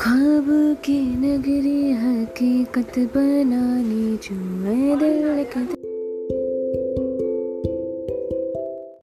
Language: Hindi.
ख्वाब की नगरी हकीकत बनानी जो दिल